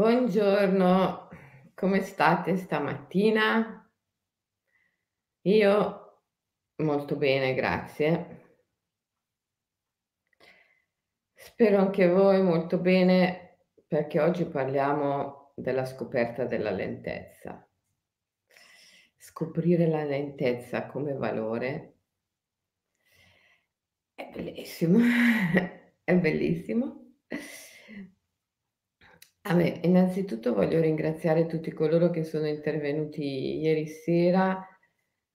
Buongiorno, come state stamattina? Io molto bene, grazie. Spero anche voi molto bene, perché oggi parliamo della scoperta della lentezza. Scoprire la lentezza come valore è bellissimo, è bellissimo. Vabbè, innanzitutto voglio ringraziare tutti coloro che sono intervenuti ieri sera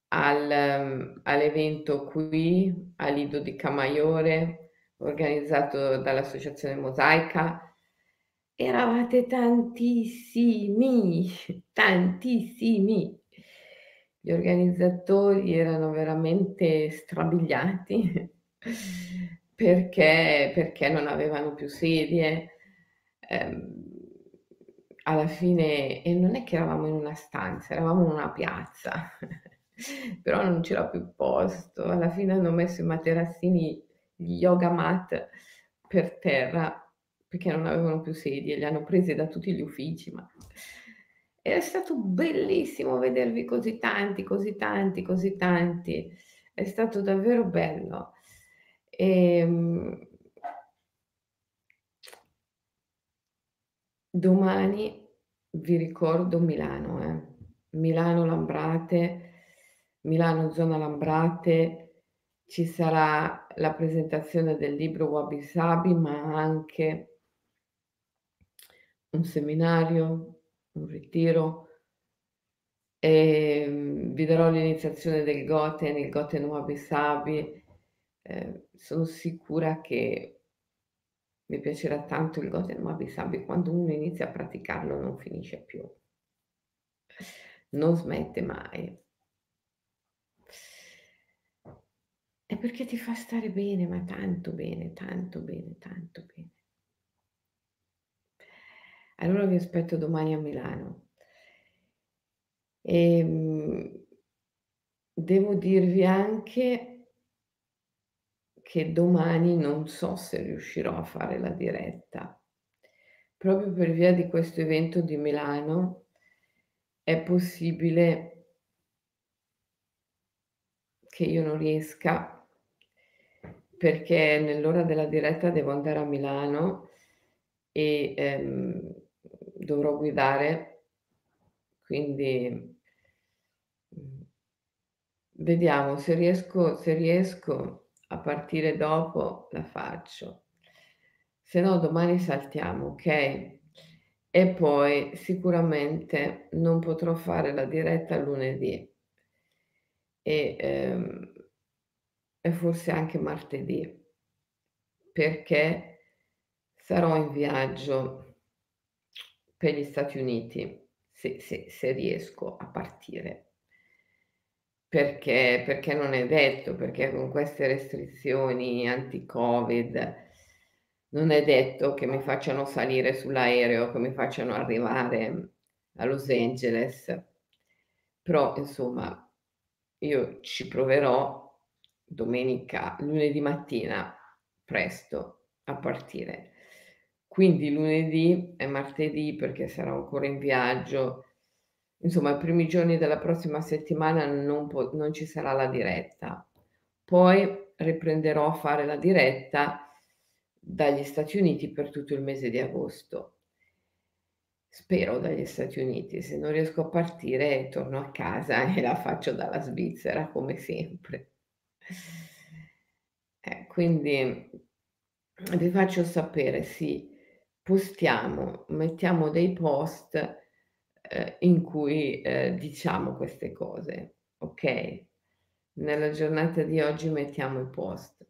al mhmm, all'evento qui a Lido di Camaiore, organizzato dall'associazione Mosaica. Eravate tantissimi, tantissimi. Gli organizzatori erano veramente strabiliati perché perché non avevano più sedie. Ehm, alla fine e non è che eravamo in una stanza, eravamo in una piazza, però non c'era più posto. Alla fine hanno messo i materassini, gli yoga mat per terra perché non avevano più sedie, li hanno presi da tutti gli uffici, ma è stato bellissimo vedervi così tanti, così tanti, così tanti. È stato davvero bello. Ehm Domani vi ricordo Milano, eh. Milano Lambrate, Milano zona Lambrate, ci sarà la presentazione del libro Wabi Sabi, ma anche un seminario, un ritiro. Ehm, vi darò l'iniziazione del Goten, il Goten Wabi Sabi. Eh, sono sicura che mi piacerà tanto il Goten Wabi Sabi, quando uno inizia a praticarlo non finisce più. Non smette mai. È perché ti fa stare bene, ma tanto bene, tanto bene, tanto bene. Allora vi aspetto domani a Milano. Ehm, devo dirvi anche che domani non so se riuscirò a fare la diretta. Proprio per via di questo evento di Milano è possibile che io non riesca perché nell'ora della diretta devo andare a Milano e ehm, dovrò guidare, quindi mm, vediamo se riesco, se riesco partire dopo la faccio. Se no domani saltiamo, ok? E poi sicuramente non potrò fare la diretta lunedì e, ehm, e forse anche martedì perché sarò in viaggio per gli Stati Uniti se, se, se riesco a partire perché, perché non è detto, perché con queste restrizioni anti-Covid non è detto che mi facciano salire sull'aereo, che mi facciano arrivare a Los Angeles. Però, insomma, io ci proverò domenica, lunedì mattina, presto a partire. Quindi lunedì e martedì, perché sarò ancora in viaggio, Insomma, i primi giorni della prossima settimana non po non ci sarà la diretta. Poi riprenderò a fare la diretta dagli Stati Uniti per tutto il mese di agosto. Spero dagli Stati Uniti, se non riesco a partire torno a casa e la faccio dalla Svizzera come sempre. Eh, quindi vi faccio sapere, sì, postiamo, mettiamo dei post eh, in cui eh, diciamo queste cose, ok? Nella giornata di oggi mettiamo i post.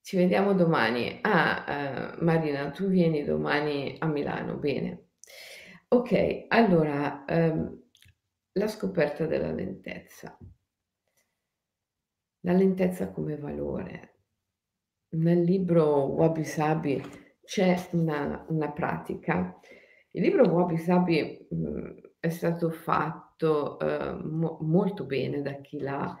Ci vediamo domani. Ah, uh, Marina, tu vieni domani a Milano, bene. Ok, allora, um, la scoperta della lentezza. La lentezza come valore. Nel libro Wabi Sabi c'è una, una pratica il libro Wabi Sabi, mhmm, è stato fatto, uhm, mo molto bene da chi l'ha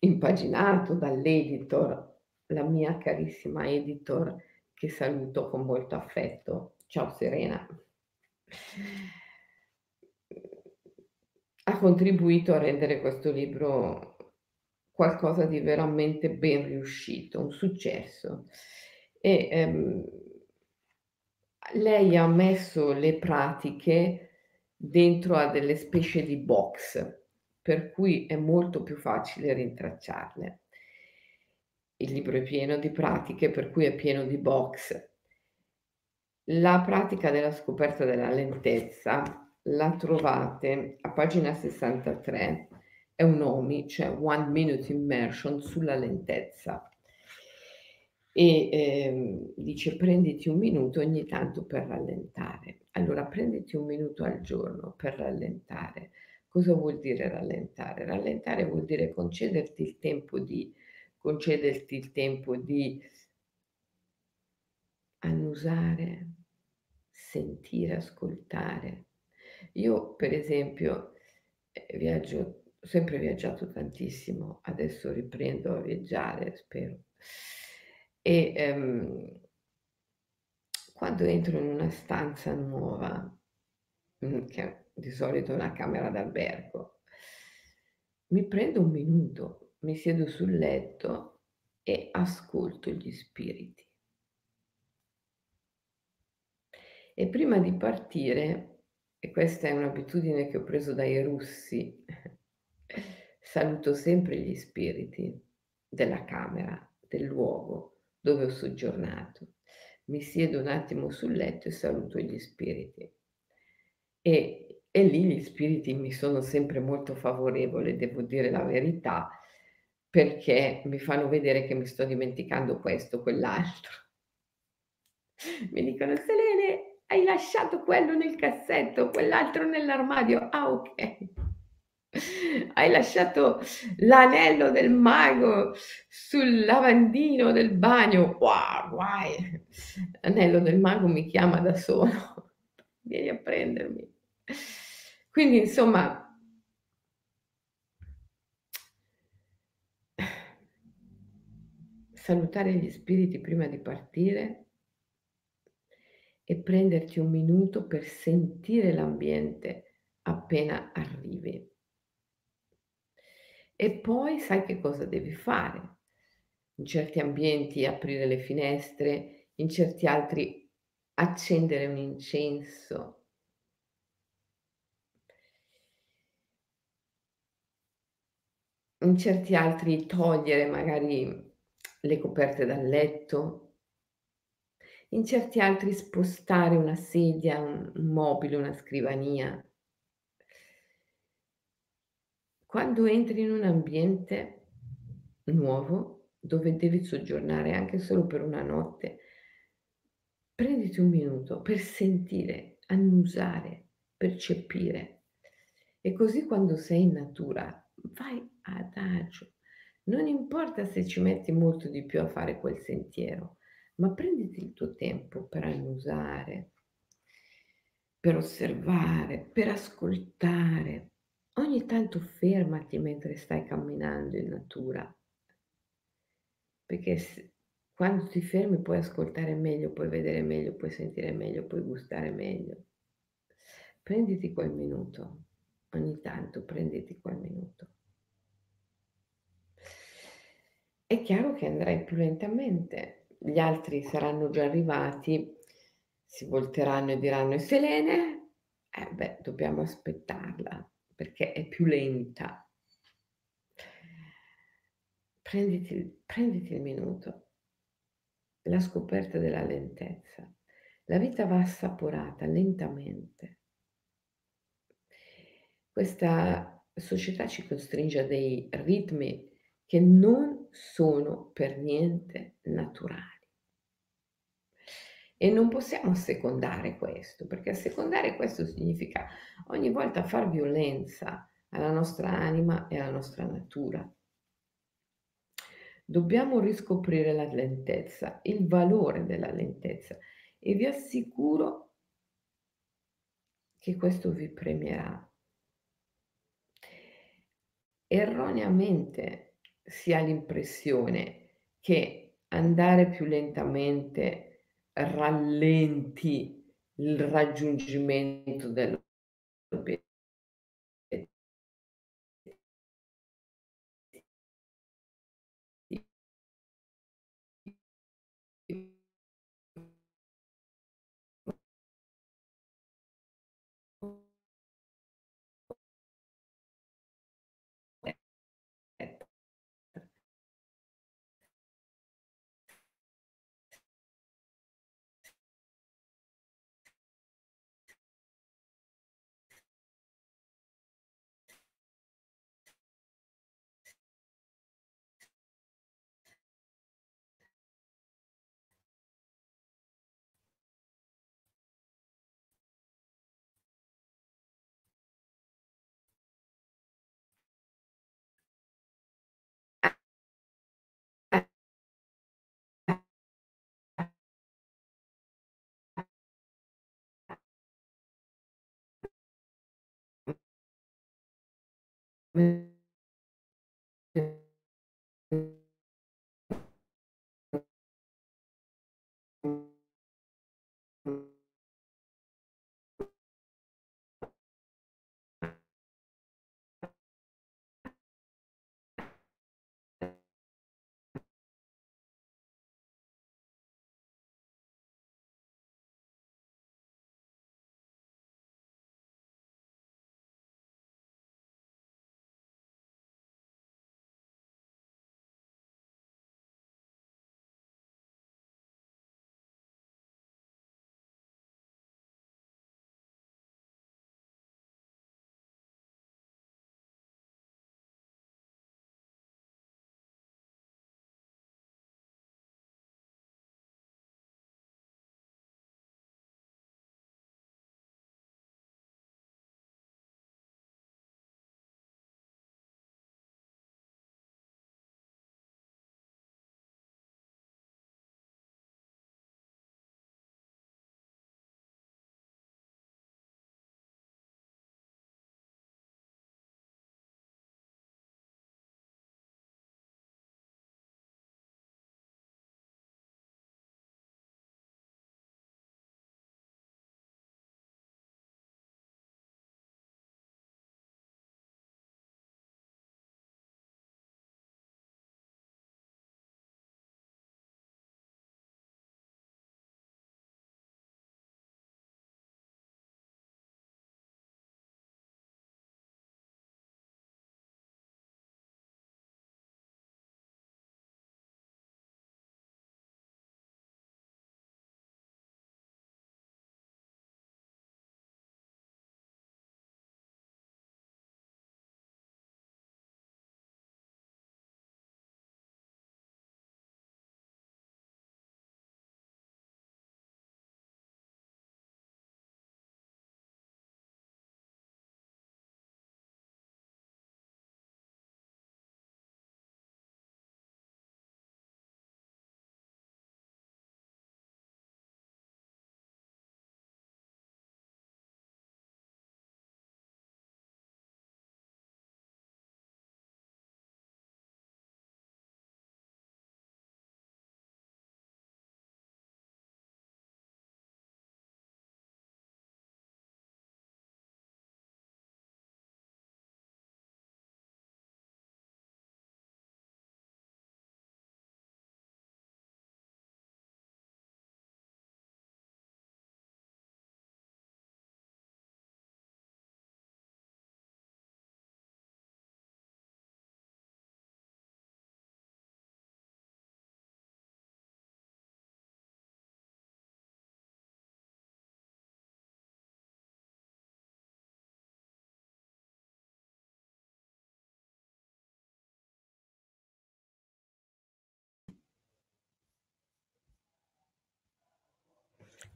impaginato, dall'editor, la mia carissima editor, che saluto con molto affetto, Ciao Serena. Ha contribuito a rendere questo libro qualcosa di veramente ben riuscito, un successo. E, ehm, lei ha messo le pratiche dentro a delle specie di box, per cui è molto più facile rintracciarle. Il libro è pieno di pratiche, per cui è pieno di box. La pratica della scoperta della lentezza la trovate a pagina 63, è un OMI, cioè One Minute Immersion sulla lentezza. E eh, dice prenditi un minuto ogni tanto per rallentare. Allora prenditi un minuto al giorno per rallentare. Cosa vuol dire rallentare? Rallentare vuol dire concederti il tempo di, concederti il tempo di annusare, sentire, ascoltare. Io, per esempio, eh, viaggio, ho sempre viaggiato tantissimo, adesso riprendo a viaggiare, spero. E ehm, quando entro in una stanza nuova, mm, che di solito è una camera d'albergo, mi prendo un minuto, mi siedo sul letto e ascolto gli spiriti. E prima di partire, e questa è un'abitudine che ho preso dai russi, saluto sempre gli spiriti della camera, del luogo dove ho soggiornato. Mi siedo un attimo sul letto e saluto gli spiriti. E, e lì gli spiriti mi sono sempre molto favorevoli, devo dire la verità, perché mi fanno vedere che mi sto dimenticando questo, quell'altro. Mi dicono, Selene, hai lasciato quello nel cassetto, quell'altro nell'armadio. Ah, ok. Hai lasciato l'anello del mago sul lavandino del bagno. Wow, guai. L'anello del mago mi chiama da solo. Vieni a prendermi. Quindi, insomma, salutare gli spiriti prima di partire e prenderti un minuto per sentire l'ambiente appena arrivi. E poi sai che cosa devi fare. In certi ambienti aprire le finestre, in certi altri accendere un incenso. In certi altri togliere magari le coperte dal letto, in certi altri spostare una sedia, un, mobile, una scrivania. Quando entri in un ambiente nuovo, dove devi soggiornare anche solo per una notte, prenditi un minuto per sentire, annusare, percepire. E così quando sei in natura, vai ad agio. Non importa se ci metti molto di più a fare quel sentiero, ma prenditi il tuo tempo per annusare, per osservare, per ascoltare. Ogni tanto fermati mentre stai camminando in natura, perché se, quando ti fermi puoi ascoltare meglio, puoi vedere meglio, puoi sentire meglio, puoi gustare meglio. Prenditi quel minuto, ogni tanto prenditi quel minuto. È chiaro che andrai più lentamente, gli altri saranno già arrivati, si volteranno e diranno: "E Selene?" Eh beh, dobbiamo aspettarla perché è più lenta. Prenditi prenditi il minuto. La scoperta della lentezza. La vita va assaporata lentamente. Questa società ci costringe a dei ritmi che non sono per niente naturali. E non possiamo assecondare questo, perché assecondare questo significa ogni volta far violenza alla nostra anima e alla nostra natura. Dobbiamo riscoprire la lentezza, il valore della lentezza e vi assicuro che questo vi premierà. Erroneamente si ha l'impressione che andare più lentamente rallenti il raggiungimento dell'obiettivo. Mm-hmm.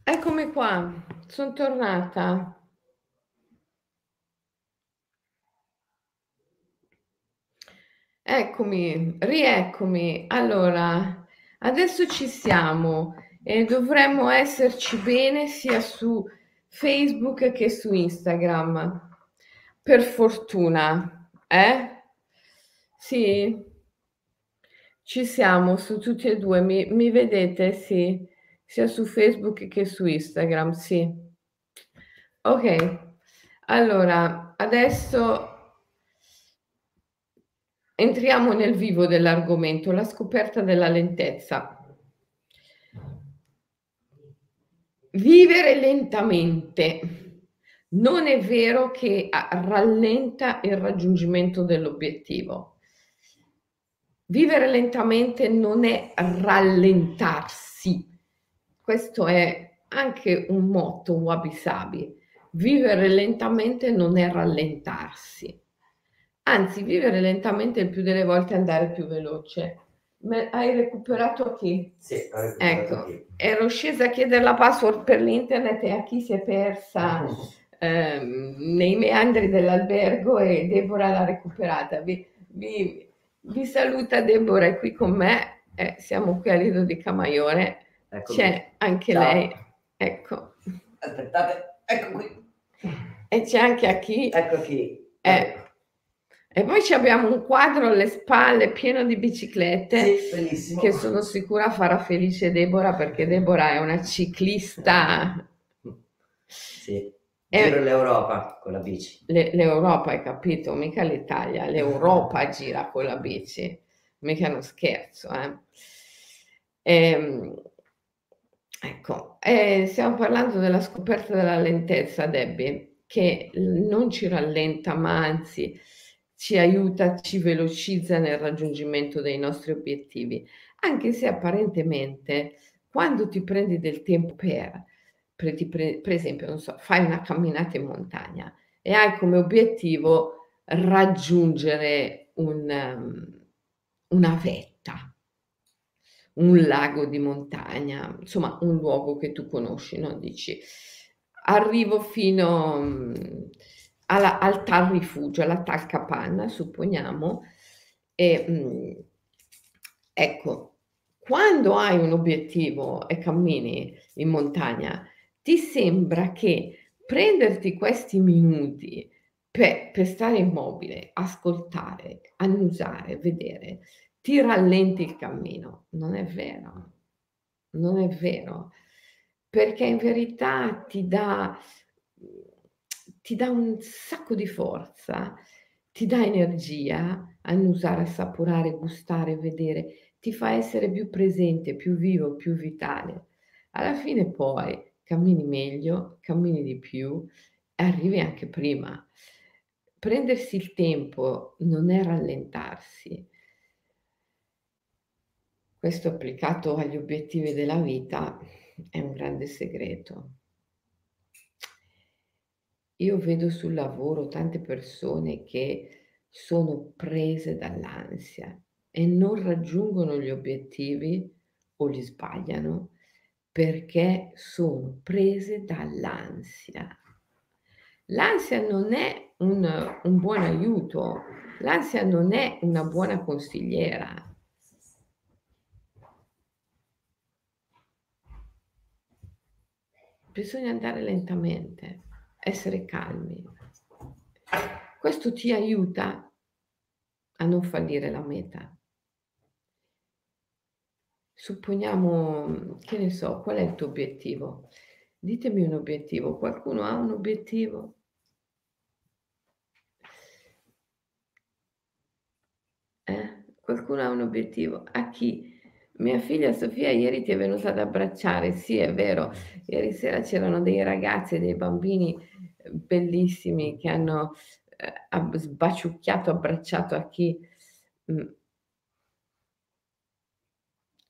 Eccomi qua, son tornata. Eccomi, rieccomi. Allora, adesso ci siamo e dovremmo esserci bene sia su Facebook che su Instagram. Per fortuna, eh? Sì? Ci siamo su tutti e 2. Mi mi vedete? Sì. Sia su Facebook che su Instagram, sì. Okay, allora adesso entriamo nel vivo dell'argomento, la scoperta della lentezza. Vivere lentamente. Non è vero che rallenta il raggiungimento dell'obiettivo. Vivere lentamente non è rallentarsi. Questo è anche un motto wabi sabi. Vivere lentamente non è rallentarsi. Anzi, vivere lentamente il più delle volte è andare più veloce. Me hai recuperato chi? Sì, recuperato Ecco, chi. ero scesa a chiedere la password per l'internet e a chi si è persa ehm, nei meandri dell'albergo e Deborah l'ha recuperata. Vi, vi- vi saluta Deborah, è qui con me, eh, siamo qui a Lido di Camaiore, Eccomi. c'è anche Ciao. lei, ecco, Aspettate, ecco qui. e c'è anche a chi. Ecco chi. Eh, E poi ci abbiamo un quadro alle spalle pieno di biciclette. Sì, che sono sicura farà felice Deborah perché Deborah è una ciclista. Sì. Giro l'Europa con la bici. Le- L'Europa, hai capito? Mica l'Italia, l'Europa gira con la bici, mica uno scherzo. Eh? Ehm, ecco, eh, stiamo parlando della scoperta della lentezza, Debbie, che non ci rallenta, ma anzi ci aiuta, ci velocizza nel raggiungimento dei nostri obiettivi, anche se apparentemente quando ti prendi del tempo per, per, per esempio, non so, fai una camminata in montagna e hai come obiettivo raggiungere un, um, una vetta, un lago di montagna, insomma un luogo che tu conosci, no? Dici, arrivo fino mm, alla- al tal rifugio, alla tal capanna, supponiamo, e mm, ecco, quando hai un obiettivo e cammini in montagna, ti sembra che prenderti questi minuti per, per stare immobile, ascoltare, annusare, vedere, ti rallenti il cammino. Non è vero, non è vero, perché in verità ti dà, ti dà un sacco di forza, ti dà energia, annusare, assaporare, gustare, vedere, ti fa essere più presente, più vivo, più vitale. Alla fine poi cammini meglio, cammini di più e arrivi anche prima. Prendersi il tempo non è rallentarsi. Questo applicato agli obiettivi della vita è un grande segreto. Io vedo sul lavoro tante persone che sono prese dall'ansia e non raggiungono gli obiettivi o li sbagliano perché sono prese dall'ansia. L'ansia non è un, un buon aiuto, l'ansia non è una buona consigliera. Bisogna andare lentamente, essere calmi. Questo ti aiuta a non fallire la meta. Supponiamo, che ne so, qual è il tuo obiettivo? Ditemi un obiettivo. Qualcuno ha un obiettivo? Eh? Qualcuno ha un obiettivo? A chi? Mia figlia Sofia ieri ti è venuta ad abbracciare, sì è vero, ieri sera c'erano dei ragazzi e dei bambini eh, bellissimi che hanno eh, sbaciucchiato, abbracciato a chi... Mm.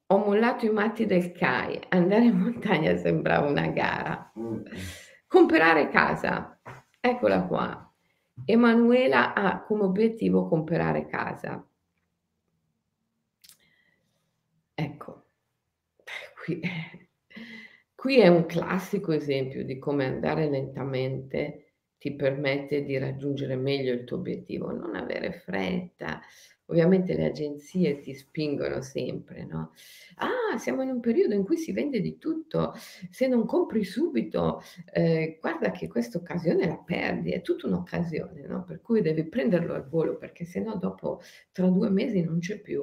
Ho mollato i matti del CAI, andare in montagna sembrava una gara. Comprare casa, eccola qua. Emanuela ha come obiettivo comprare casa. Ecco, qui, qui è un classico esempio di come andare lentamente ti permette di raggiungere meglio il tuo obiettivo, non avere fretta. Ovviamente le agenzie ti spingono sempre, no? Ah, siamo in un periodo in cui si vende di tutto, se non compri subito, eh, guarda che questa occasione la perdi, è tutta un'occasione, no? Per cui devi prenderlo al volo perché sennò dopo tra due mesi non c'è più.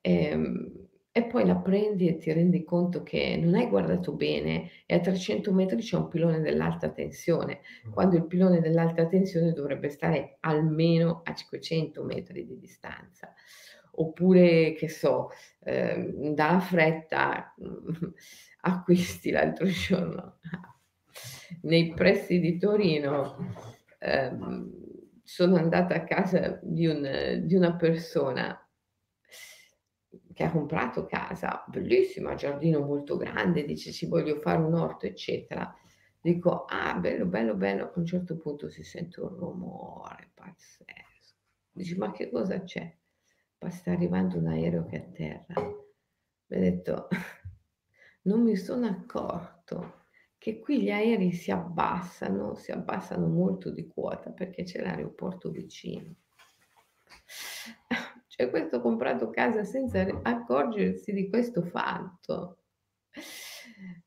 Ehm, e poi la prendi e ti rendi conto che non hai guardato bene e a 300 metri c'è un pilone dell'alta tensione, quando il pilone dell'alta tensione dovrebbe stare almeno a 500 metri di distanza. Oppure, che so, eh, dalla fretta acquisti l'altro giorno nei pressi di Torino. Eh, sono andata a casa di, un, di una persona che ha comprato casa, bellissima, giardino molto grande, dice ci voglio fare un orto, eccetera. Dico, ah, bello, bello, bello. A un certo punto si sente un rumore pazzesco. Dici, ma che cosa c'è? Poi sta arrivando un aereo che atterra. Mi ha detto, non mi sono accorto che qui gli aerei si abbassano, si abbassano molto di quota perché c'è l'aeroporto vicino. Cioè questo ha comprato casa senza accorgersi di questo fatto.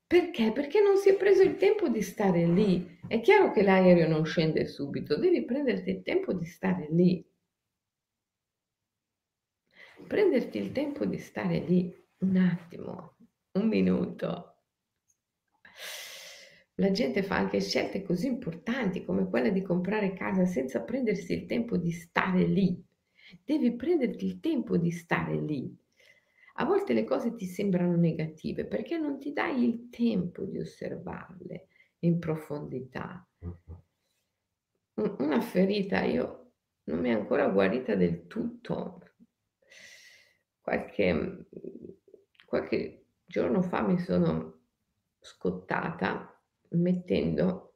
Perché? Perché non si è preso il tempo di stare lì. È chiaro che l'aereo non scende subito, devi prenderti il tempo di stare lì. Prenderti il tempo di stare lì un attimo, un minuto. La gente fa anche scelte così importanti come quella di comprare casa senza prendersi il tempo di stare lì. Devi prenderti il tempo di stare lì. A volte le cose ti sembrano negative perché non ti dai il tempo di osservarle in profondità. Una ferita, io non mi è ancora guarita del tutto. Qualche, qualche giorno fa mi sono scottata mettendo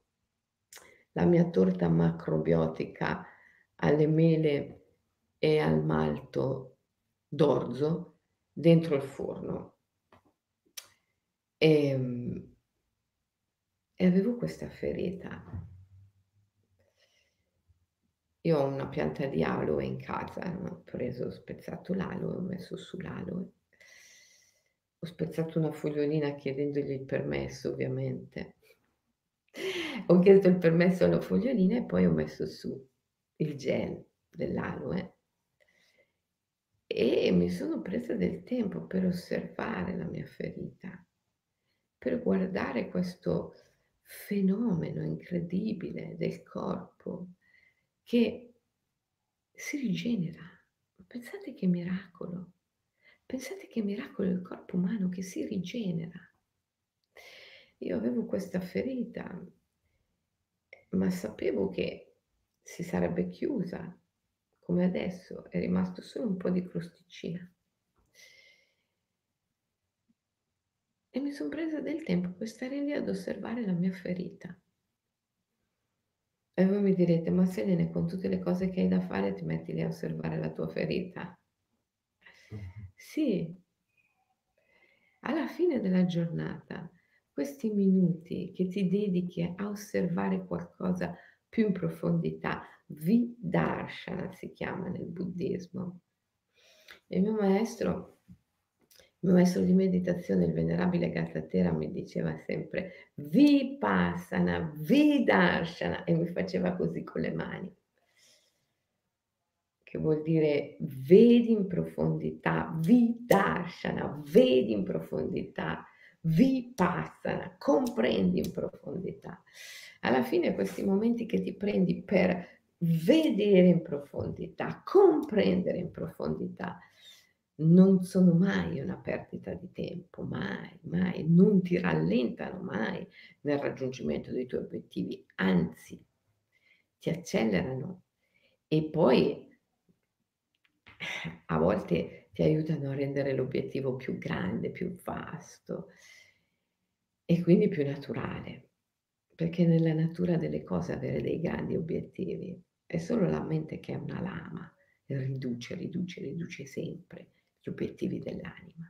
la mia torta macrobiotica alle mele e al malto d'orzo dentro il forno. E, ehm, e avevo questa ferita. Io ho una pianta di aloe in casa, ho preso, ho spezzato l'aloe, ho messo sull'aloe. Ho spezzato una fogliolina chiedendogli il permesso, ovviamente. Ho chiesto il permesso alla fogliolina e poi ho messo su il gel dell'aloe e mi sono presa del tempo per osservare la mia ferita, per guardare questo fenomeno incredibile del corpo che si rigenera. Pensate che miracolo, pensate che miracolo il corpo umano che si rigenera. Io avevo questa ferita, ma sapevo che si sarebbe chiusa come adesso, è rimasto solo un po' di crosticina. E mi sono presa del tempo per stare lì ad osservare la mia ferita. E voi mi direte, ma Selene, con tutte le cose che hai da fare, ti metti lì a osservare la tua ferita? Sì. Alla fine della giornata, questi minuti che ti dedichi a osservare qualcosa più in profondità, Vidarshana si chiama nel buddismo. Il mio maestro, il mio maestro di meditazione, il venerabile Gattatera, mi diceva sempre Vipassana, Vidarshana e mi faceva così con le mani. Che vuol dire vedi in profondità, vidarshana, vedi in profondità, vipassana, comprendi in profondità. Alla fine questi momenti che ti prendi per vedere in profondità, comprendere in profondità, non sono mai una perdita di tempo, mai, mai, non ti rallentano mai nel raggiungimento dei tuoi obiettivi, anzi ti accelerano e poi a volte ti aiutano a rendere l'obiettivo più grande, più vasto e quindi più naturale, perché nella natura delle cose avere dei grandi obiettivi è solo la mente che è una lama e riduce, riduce, riduce sempre gli obiettivi dell'anima.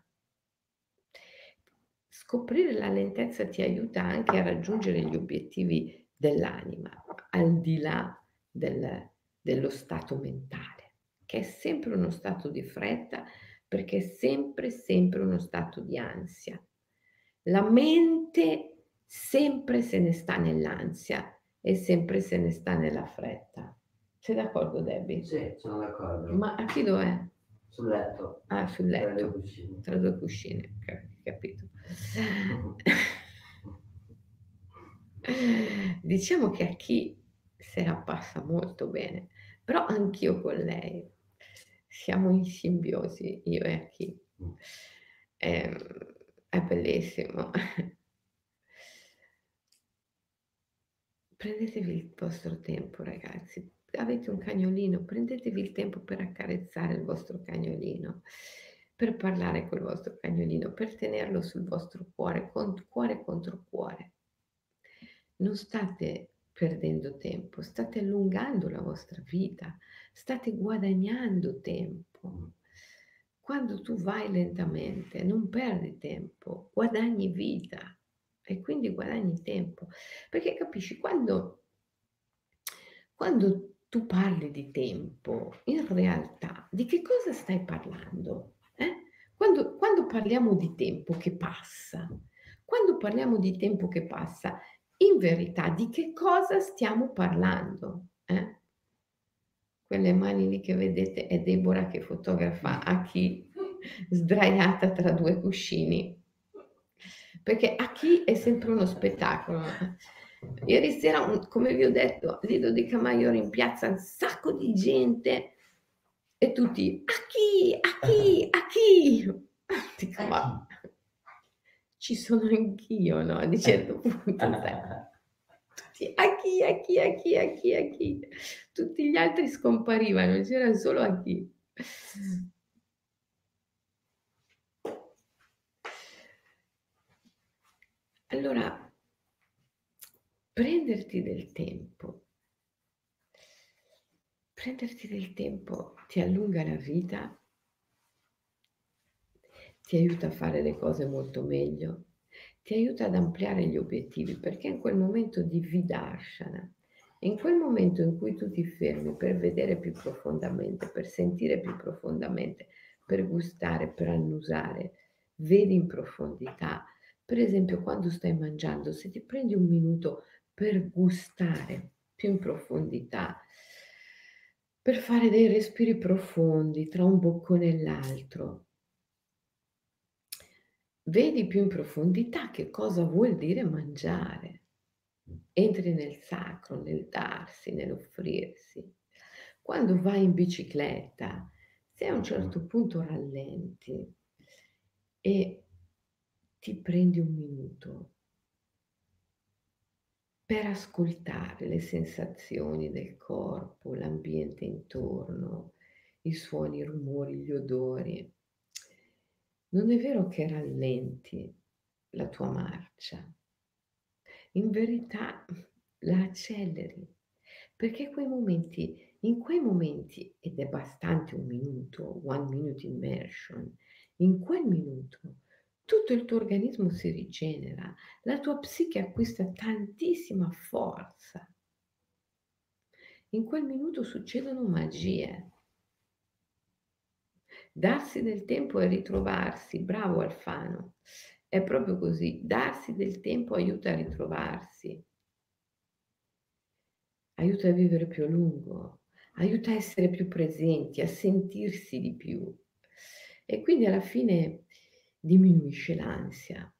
Scoprire la lentezza ti aiuta anche a raggiungere gli obiettivi dell'anima, al di là del, dello stato mentale, che è sempre uno stato di fretta perché è sempre, sempre uno stato di ansia. La mente sempre se ne sta nell'ansia e sempre se ne sta nella fretta. Sei d'accordo, Debbie? Sì, sono d'accordo. Ma a chi lo è? Sul letto. Ah, sul Tra le letto, cuscine. tra 2 cuscine, ca capito. Diciamo che a chi se la passa molto bene, però anch'io con lei siamo in simbiosi, io e chi. Mh. Ehm, è bellissimo. Prendetevi il vostro tempo ragazzi. Avete un cagnolino, prendetevi il tempo per accarezzare il vostro cagnolino, per parlare col vostro cagnolino, per tenerlo sul vostro cuore, con cuore contro cuore. Non state perdendo tempo, state allungando la vostra vita, state guadagnando tempo. Quando tu vai lentamente non perdi tempo, guadagni vita e quindi guadagni tempo. Perché capisci, quando, quando tu parli di tempo, in realtà di che cosa stai parlando? Eh? Quando, quando parliamo di tempo che passa, quando parliamo di tempo che passa, in verità di che cosa stiamo parlando? Eh? Quelle mani lì che vedete è Deborah che fotografa a chi sdraiata tra due cuscini. Perché a chi è sempre uno spettacolo. Ieri sera, come vi ho detto, Lido di Camaiore in piazza un sacco di gente e tutti a chi, a chi, a chi? Dico, ma ci sono anch'io, no? A un certo punto. Tutti, a chi, a chi, a chi, a chi, a chi? Tutti gli altri scomparivano, c'era solo a chi. Allora, prenderti del tempo, prenderti del tempo ti allunga la vita ti aiuta a fare le cose molto meglio, ti aiuta ad ampliare gli obiettivi, perché in quel momento di vidarshana, in quel momento in cui tu ti fermi per vedere più profondamente, per sentire più profondamente, per gustare, per annusare, vedi in profondità. Per esempio, quando stai mangiando, se ti prendi un minuto per gustare più in profondità, per fare dei respiri profondi tra un boccone e l'altro, vedi più in profondità che cosa vuol dire mangiare. Entri nel sacro, nel darsi, nell'offrirsi. Quando vai in bicicletta, se a un certo punto rallenti e ti prendi un minuto per ascoltare le sensazioni del corpo, l'ambiente intorno, i suoni, i rumori, gli odori, non è vero che rallenti la tua marcia, in verità la acceleri, perché quei momenti, in quei momenti, ed è bastante un minuto, one minute immersion, in quel minuto tutto il tuo organismo si rigenera, la tua psiche acquista tantissima forza. In quel minuto succedono magie. Darsi del tempo e ritrovarsi, bravo Alfano, è proprio così, darsi del tempo aiuta a ritrovarsi, aiuta a vivere più a lungo, aiuta a essere più presenti, a sentirsi di più e quindi alla fine diminuisce l'ansia.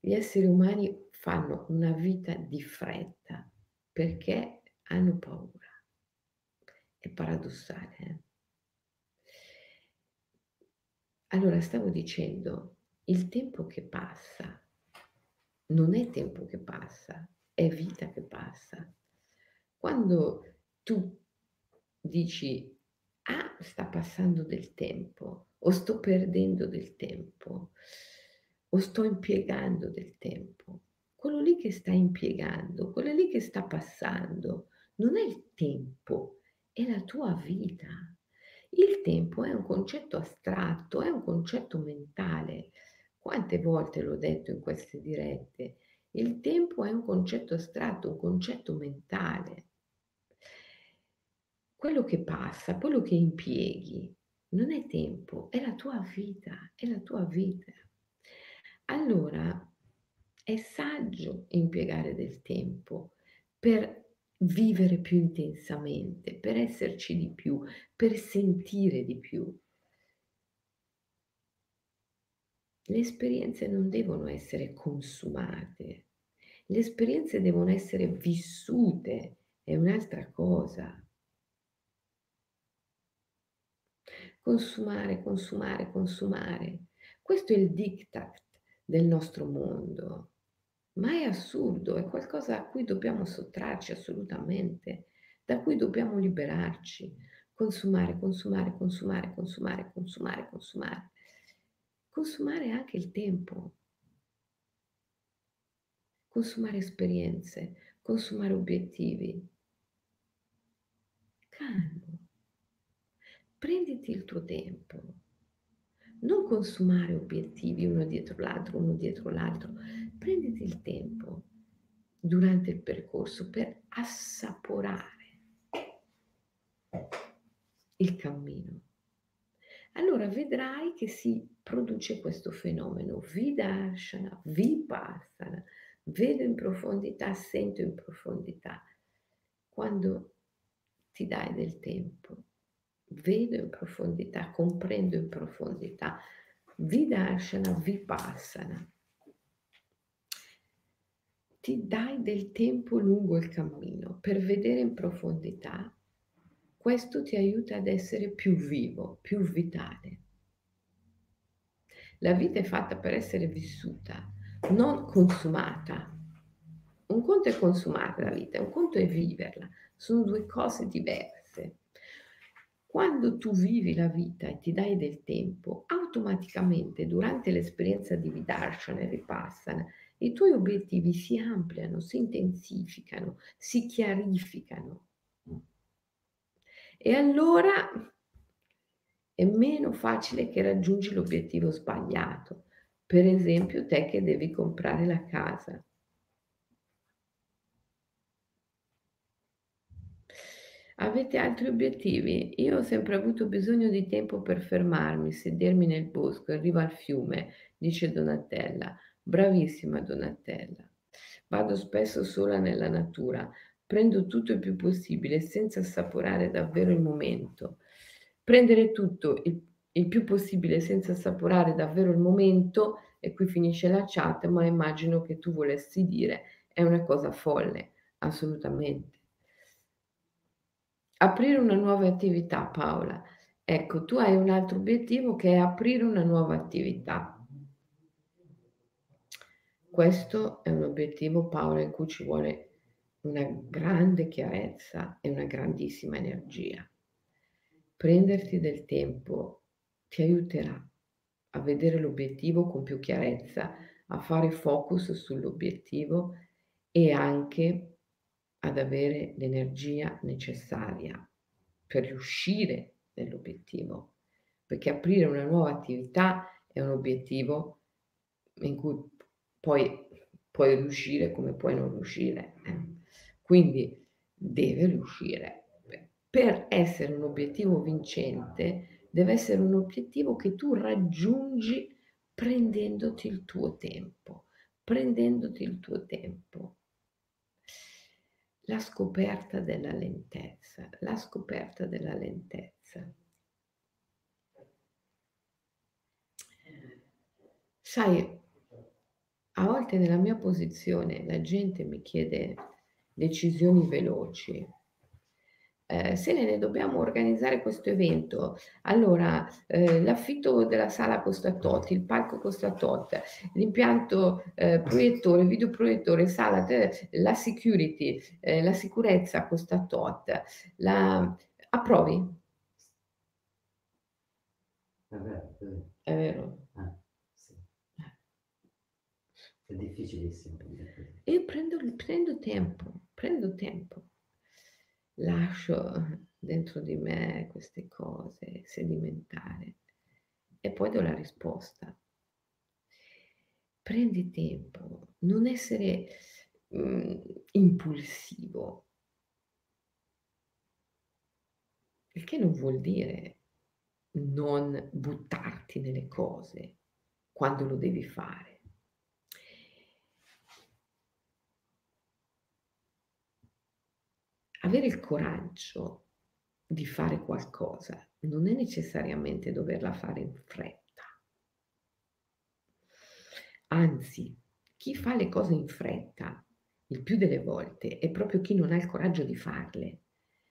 Gli esseri umani fanno una vita di fretta perché hanno paura. È paradossale. Eh? Allora stavo dicendo, il tempo che passa non è tempo che passa, è vita che passa. Quando tu dici, ah, sta passando del tempo, o sto perdendo del tempo, o sto impiegando del tempo, quello lì che sta impiegando, quello lì che sta passando, non è il tempo, è la tua vita. Il tempo è un concetto astratto, è un concetto mentale. Quante volte l'ho detto in queste dirette? Il tempo è un concetto astratto, un concetto mentale. Quello che passa, quello che impieghi, non è tempo, è la tua vita, è la tua vita. Allora è saggio impiegare del tempo per vivere più intensamente, per esserci di più, per sentire di più. Le esperienze non devono essere consumate, le esperienze devono essere vissute, è un'altra cosa. Consumare, consumare, consumare. Questo è il diktat del nostro mondo, ma è assurdo, è qualcosa a cui dobbiamo sottrarci assolutamente, da cui dobbiamo liberarci. Consumare, consumare, consumare, consumare, consumare, consumare. Consumare anche il tempo. Consumare esperienze, consumare obiettivi. Calmo. Prenditi il tuo tempo non consumare obiettivi uno dietro l'altro, uno dietro l'altro. Prenditi il tempo durante il percorso per assaporare il cammino. Allora vedrai che si produce questo fenomeno vidarshana, vipassana, vedo in profondità, sento in profondità. Quando ti dai del tempo vedo in profondità, comprendo in profondità. Vidarshana, vipassana. Ti dai del tempo lungo il cammino per vedere in profondità. Questo ti aiuta ad essere più vivo, più vitale. La vita è fatta per essere vissuta, non consumata. Un conto è consumare la vita, un conto è viverla. Sono due cose diverse. Quando tu vivi la vita e ti dai del tempo, automaticamente durante l'esperienza di Vidarshan e Vipassana, i tuoi obiettivi si ampliano, si intensificano, si chiarificano. E allora è meno facile che raggiungi l'obiettivo sbagliato. Per esempio, te che devi comprare la casa. Avete altri obiettivi? Io ho sempre avuto bisogno di tempo per fermarmi, sedermi nel bosco in riva al fiume, dice Donatella. Bravissima Donatella. Vado spesso sola nella natura, prendo tutto il più possibile senza assaporare davvero il momento. Prendere tutto il, il più possibile senza assaporare davvero il momento, e qui finisce la chat, ma immagino che tu volessi dire, è una cosa folle, assolutamente. Aprire una nuova attività, Paola. Ecco, tu hai un altro obiettivo che è aprire una nuova attività. Questo è un obiettivo, Paola, in cui ci vuole una grande chiarezza e una grandissima energia. Prenderti del tempo ti aiuterà a vedere l'obiettivo con più chiarezza, a fare focus sull'obiettivo e anche ad avere l'energia necessaria per riuscire nell'obiettivo, perché aprire una nuova attività è un obiettivo in cui poi puoi riuscire come puoi non riuscire. Eh. Quindi deve riuscire. Per essere un obiettivo vincente, deve essere un obiettivo che tu raggiungi prendendoti il tuo tempo, prendendoti il tuo tempo la scoperta della lentezza, la scoperta della lentezza. Sai, a volte nella mia posizione la gente mi chiede decisioni veloci, eh, Selene, dobbiamo organizzare questo evento. Allora, eh, l'affitto della sala costa tot, il palco costa tot, l'impianto eh, proiettore, videoproiettore, sala, la security, eh, la sicurezza costa tot. La... Approvi? È vero. È vero. È difficilissimo. Io prendo, prendo tempo, prendo tempo lascio dentro di me queste cose sedimentare e poi do la risposta. Prendi tempo, non essere mh, mm, impulsivo, il che non vuol dire non buttarti nelle cose quando lo devi fare. Avere il coraggio di fare qualcosa non è necessariamente doverla fare in fretta. Anzi, chi fa le cose in fretta il più delle volte è proprio chi non ha il coraggio di farle.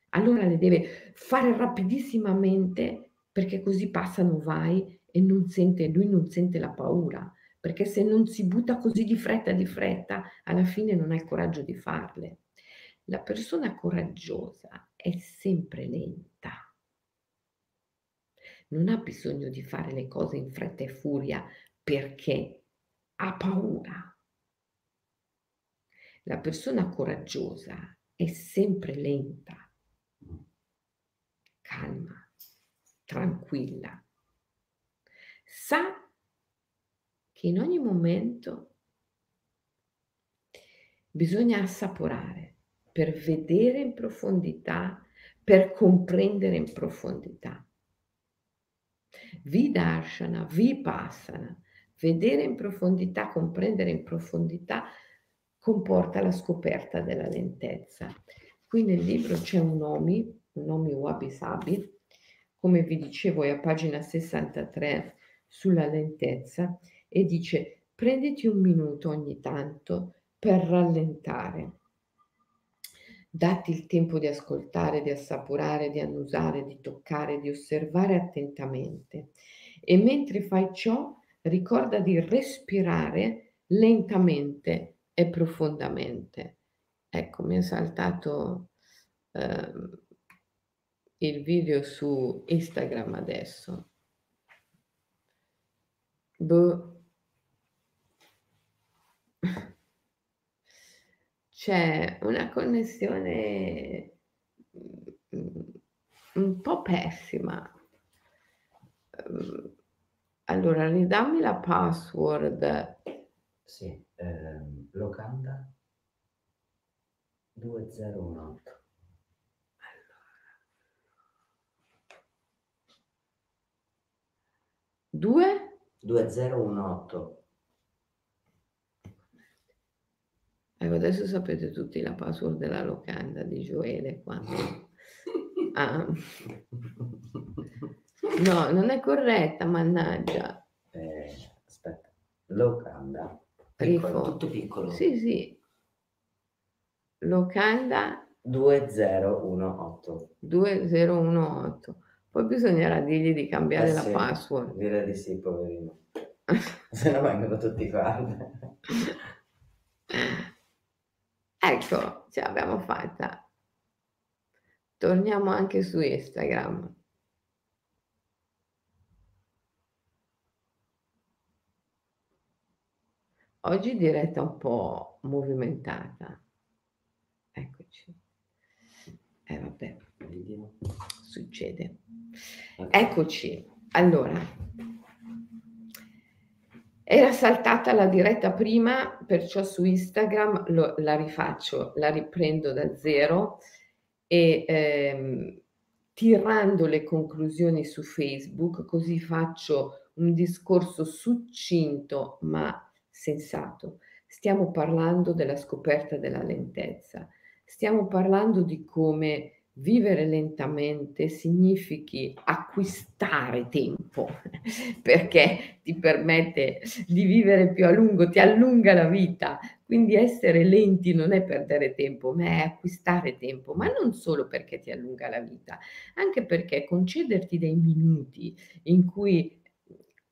Allora le deve fare rapidissimamente perché così passano vai e non sente, lui non sente la paura, perché se non si butta così di fretta di fretta, alla fine non ha il coraggio di farle. La persona coraggiosa è sempre lenta. Non ha bisogno di fare le cose in fretta e furia perché ha paura. La persona coraggiosa è sempre lenta, calma, tranquilla. Sa che in ogni momento bisogna assaporare per vedere in profondità, per comprendere in profondità. Vidarshana, vipassana, vedere in profondità, comprendere in profondità comporta la scoperta della lentezza. Qui nel libro c'è un nomi, un nomi wabi sabi, come vi dicevo è a pagina 63 sulla lentezza e dice prenditi un minuto ogni tanto per rallentare. Datti il tempo di ascoltare, di assaporare, di annusare, di toccare, di osservare attentamente. E mentre fai ciò, ricorda di respirare lentamente e profondamente. Ecco, mi è saltato eh, il video su Instagram adesso. Boh. C'è una connessione mm, un po' pessima. Ehm, allora, ridammi la password. Sì ehm, locanda 2018. Due? 2018. Ecco, adesso sapete tutti la password della locanda di Gioele quando... Ah. No, non è corretta, mannaggia. Eh, aspetta, locanda Piccolo, tutto piccolo. Sì, sì. Locanda 2018. 2018. Poi bisognerà dirgli di cambiare eh la sì, password. Direi di sì, poverino. Se no vengono tutti guarda. ecco, ce l'abbiamo fatta. Torniamo anche su Instagram. Oggi diretta un po' movimentata. Eccoci. E eh, vabbè, succede. Eccoci. Allora, era saltata la diretta prima, perciò su Instagram lo, la rifaccio, la riprendo da zero e ehm, tirando le conclusioni su Facebook, così faccio un discorso succinto ma sensato. Stiamo parlando della scoperta della lentezza, stiamo parlando di come vivere lentamente significhi acquistare tempo, perché ti permette di vivere più a lungo, ti allunga la vita. Quindi essere lenti non è perdere tempo, ma è acquistare tempo, ma non solo perché ti allunga la vita, anche perché concederti dei minuti in cui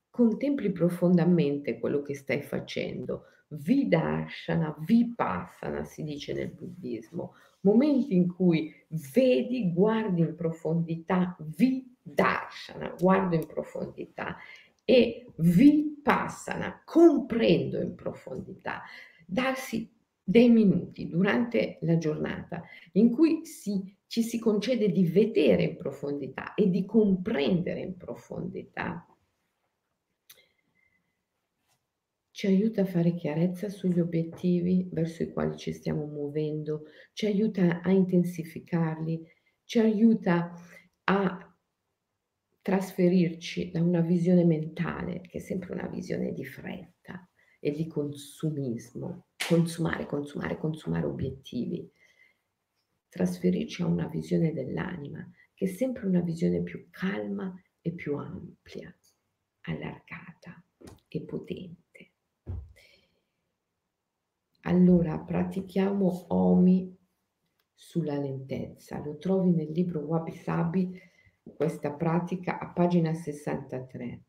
contempli profondamente quello che stai facendo. Vidarshana, vipassana si dice nel buddismo, momenti in cui vedi, guardi in profondità, vidarshana, guardo in profondità e vipassana, comprendo in profondità, darsi dei minuti durante la giornata in cui si, ci si concede di vedere in profondità e di comprendere in profondità ci aiuta a fare chiarezza sugli obiettivi verso i quali ci stiamo muovendo, ci aiuta a intensificarli, ci aiuta a trasferirci da una visione mentale, che è sempre una visione di fretta e di consumismo, consumare, consumare, consumare obiettivi, trasferirci a una visione dell'anima, che è sempre una visione più calma e più ampia, allargata e potente. Allora pratichiamo Omi sulla lentezza. Lo trovi nel libro Wabi Sabi, questa pratica a pagina 63.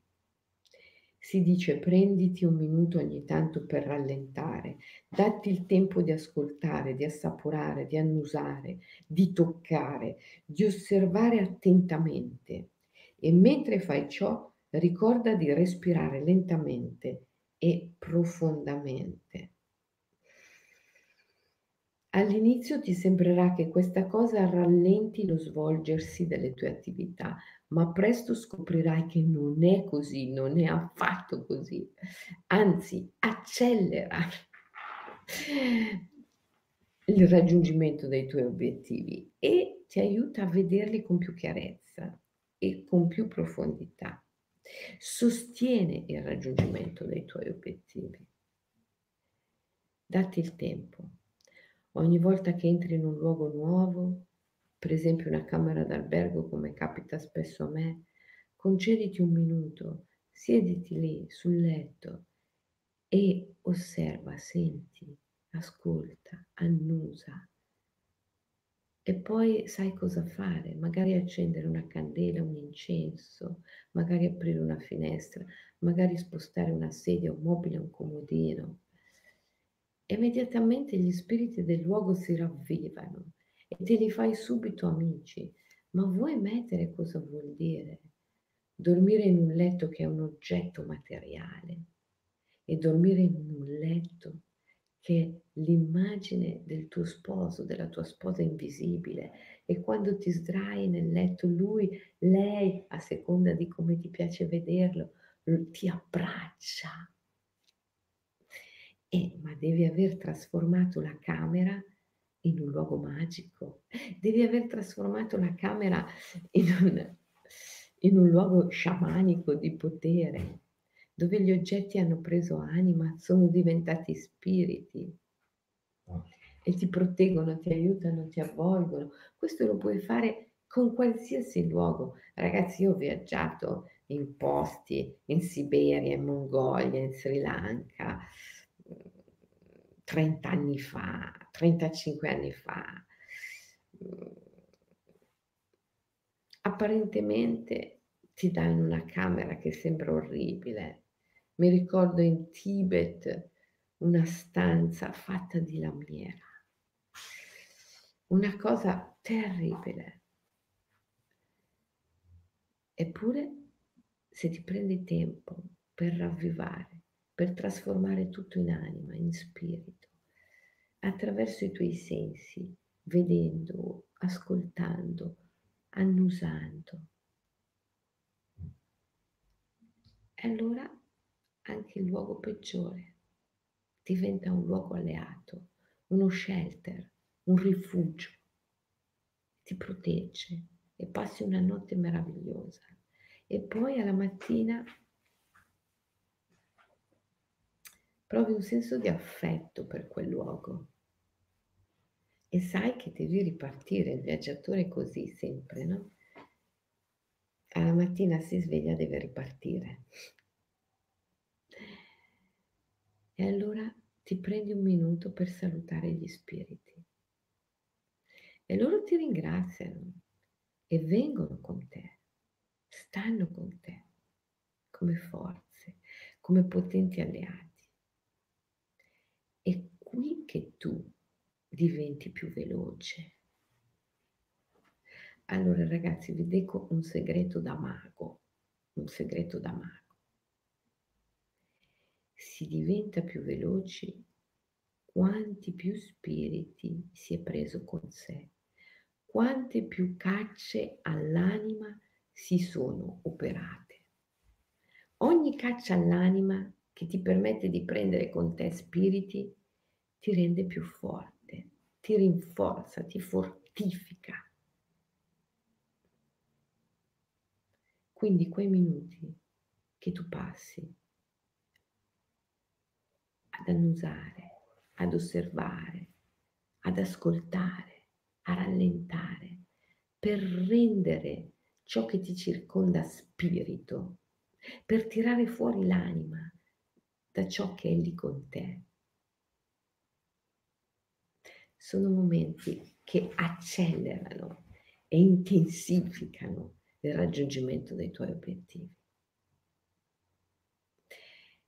Si dice prenditi un minuto ogni tanto per rallentare, datti il tempo di ascoltare, di assaporare, di annusare, di toccare, di osservare attentamente. E mentre fai ciò, ricorda di respirare lentamente e profondamente. All'inizio ti sembrerà che questa cosa rallenti lo svolgersi delle tue attività, ma presto scoprirai che non è così, non è affatto così, anzi accelera il raggiungimento dei tuoi obiettivi e ti aiuta a vederli con più chiarezza e con più profondità. Sostiene il raggiungimento dei tuoi obiettivi. Datti il tempo. Ogni volta che entri in un luogo nuovo, per esempio una camera d'albergo come capita spesso a me, concediti un minuto, siediti lì sul letto e osserva, senti, ascolta, annusa. E poi sai cosa fare, magari accendere una candela, un incenso, magari aprire una finestra, magari spostare una sedia, un mobile, un comodino. Immediatamente gli spiriti del luogo si ravvivano e te li fai subito amici. Ma vuoi mettere cosa vuol dire? Dormire in un letto che è un oggetto materiale e dormire in un letto che è l'immagine del tuo sposo, della tua sposa invisibile e quando ti sdrai nel letto lui, lei, a seconda di come ti piace vederlo, ti abbraccia. E, ma devi aver trasformato la camera in un luogo magico, devi aver trasformato la camera in un, in un luogo sciamanico di potere, dove gli oggetti hanno preso anima, sono diventati spiriti e ti proteggono, ti aiutano, ti avvolgono. Questo lo puoi fare con qualsiasi luogo. Ragazzi, io ho viaggiato in posti in Siberia, in Mongolia, in Sri Lanka, 30 anni fa, 35 anni fa. Apparentemente ti danno una camera che sembra orribile. Mi ricordo in Tibet una stanza fatta di lamiera. Una cosa terribile. Eppure, se ti prendi tempo per ravvivare, per trasformare tutto in anima, in spirito, attraverso i tuoi sensi, vedendo, ascoltando, annusando. E allora anche il luogo peggiore diventa un luogo alleato, uno shelter, un rifugio. Ti protegge e passi una notte meravigliosa. E poi alla mattina provi un senso di affetto per quel luogo e sai che devi ripartire, il viaggiatore è così sempre, no? Alla mattina si sveglia, deve ripartire. E allora ti prendi un minuto per salutare gli spiriti. E loro ti ringraziano e vengono con te, stanno con te come forze, come potenti alleati qui che tu diventi più veloce. Allora ragazzi vi dico un segreto da mago, un segreto da mago. Si diventa più veloci quanti più spiriti si è preso con sé, quante più cacce all'anima si sono operate. Ogni caccia all'anima che ti permette di prendere con te spiriti ti rende più forte, ti rinforza, ti fortifica. Quindi quei minuti che tu passi ad annusare, ad osservare, ad ascoltare, a rallentare, per rendere ciò che ti circonda spirito, per tirare fuori l'anima da ciò che è lì con te. Sono momenti che accelerano e intensificano il raggiungimento dei tuoi obiettivi.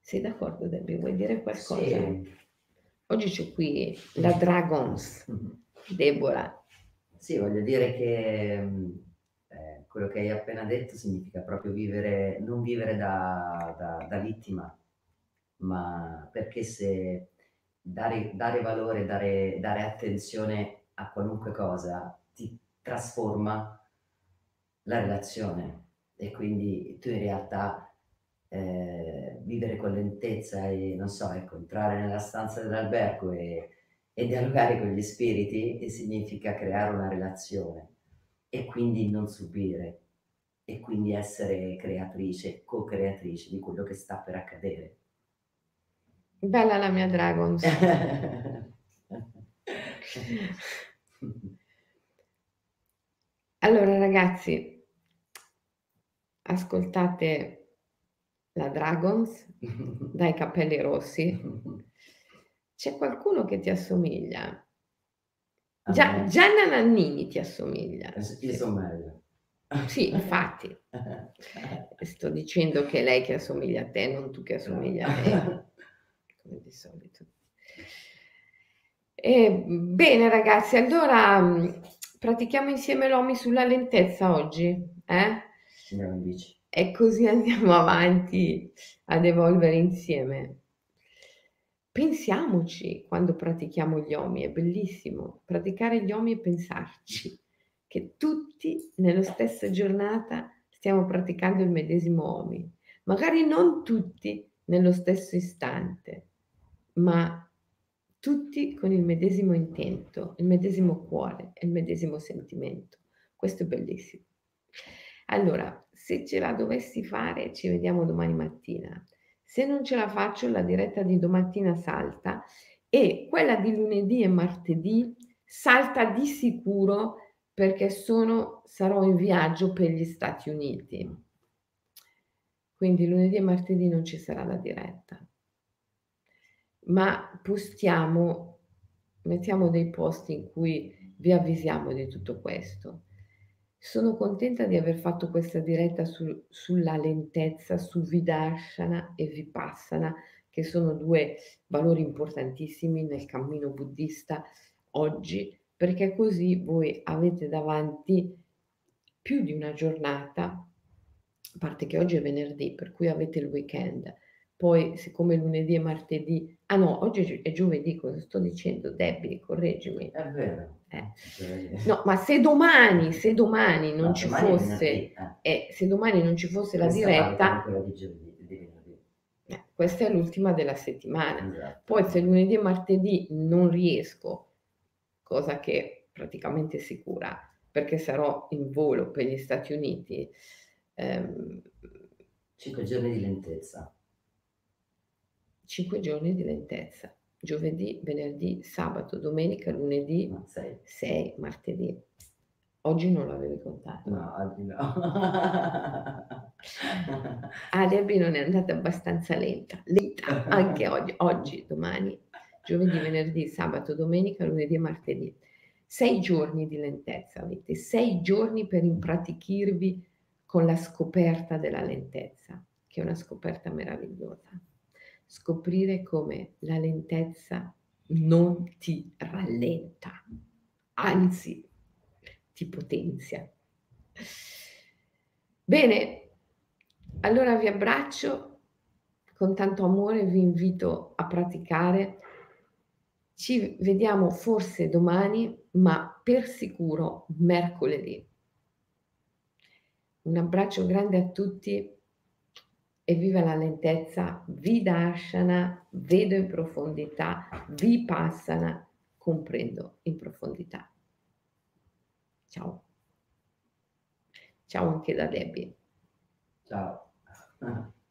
Sei d'accordo Debbie? Vuoi dire qualcosa? Sì. Oggi c'è qui la Dragons, Mm-hmm. Deborah. Sì, voglio dire che mh, eh, quello che hai appena detto significa proprio vivere, non vivere da, da- da vittima, ma perché se dare, dare valore, dare, dare attenzione a qualunque cosa ti trasforma la relazione e quindi tu in realtà eh, vivere con lentezza e non so, ecco, entrare nella stanza dell'albergo e, e dialogare con gli spiriti significa creare una relazione e quindi non subire e quindi essere creatrice, co-creatrice di quello che sta per accadere. Bella la mia Dragons. Allora ragazzi, ascoltate la Dragons dai capelli rossi. C'è qualcuno che ti assomiglia? Gia-? Gianna Nannini ti assomiglia. Io sono meglio. Sì, infatti. Sto dicendo che è lei che assomiglia a te, non tu che assomigli a me, come di solito. E, bene ragazzi, allora mh, pratichiamo insieme l'OMI sulla lentezza oggi, eh? E così andiamo avanti ad evolvere insieme. Pensiamoci quando pratichiamo gli OMI, è bellissimo. Praticare gli OMI e pensarci che tutti nella stessa giornata stiamo praticando il medesimo OMI. Magari non tutti nello stesso istante, ma tutti con il medesimo intento, il medesimo cuore il medesimo sentimento. Questo è bellissimo. Allora, se ce la dovessi fare, ci vediamo domani mattina. Se non ce la faccio, la diretta di domattina salta e quella di lunedì e martedì salta di sicuro perché sono, sarò in viaggio per gli Stati Uniti. Quindi lunedì e martedì non ci sarà la diretta. Ma postiamo, mettiamo dei post in cui vi avvisiamo di tutto questo. Sono contenta di aver fatto questa diretta sul- sulla lentezza, su Vidarshana e Vipassana, che sono due valori importantissimi nel cammino buddista oggi, perché così voi avete davanti più di una giornata, a parte che oggi è venerdì, per cui avete il weekend. Poi, siccome lunedì e martedì, ah no, oggi è gio- è giovedì, cosa sto dicendo? Debbie, correggimi. È vero. Eh. No, ma se domani, se domani non no, ci domani fosse, eh. eh, se domani non ci fosse la Questa vale diretta, di giovedì, di eh, questa è l'ultima della settimana. Esatto. Poi se lunedì e martedì non riesco, cosa che è praticamente sicura, perché sarò in volo per gli Stati Uniti, ehm, Cinque giorni di lentezza. Cinque giorni di lentezza. Giovedì, venerdì, sabato, domenica, lunedì, No, sei. 6, martedì. Oggi non l'avevi contato. No, oggi no. Ah, non è andata abbastanza lenta, lenta anche oggi, oggi, domani, giovedì, venerdì, sabato, domenica, lunedì e martedì. Sei giorni di lentezza avete, sei giorni per impratichirvi con la scoperta della lentezza, che è una scoperta meravigliosa. Scoprire come la lentezza non ti rallenta, anzi ti potenzia. Bene, allora vi abbraccio con tanto amore, vi invito a praticare. Ci vediamo forse domani, ma per sicuro mercoledì. Un abbraccio grande a tutti e viva la lentezza, Vidarshana, vedo in profondità, Vipassana, comprendo in profondità. Ciao. Ciao anche da Debbie. Ciao.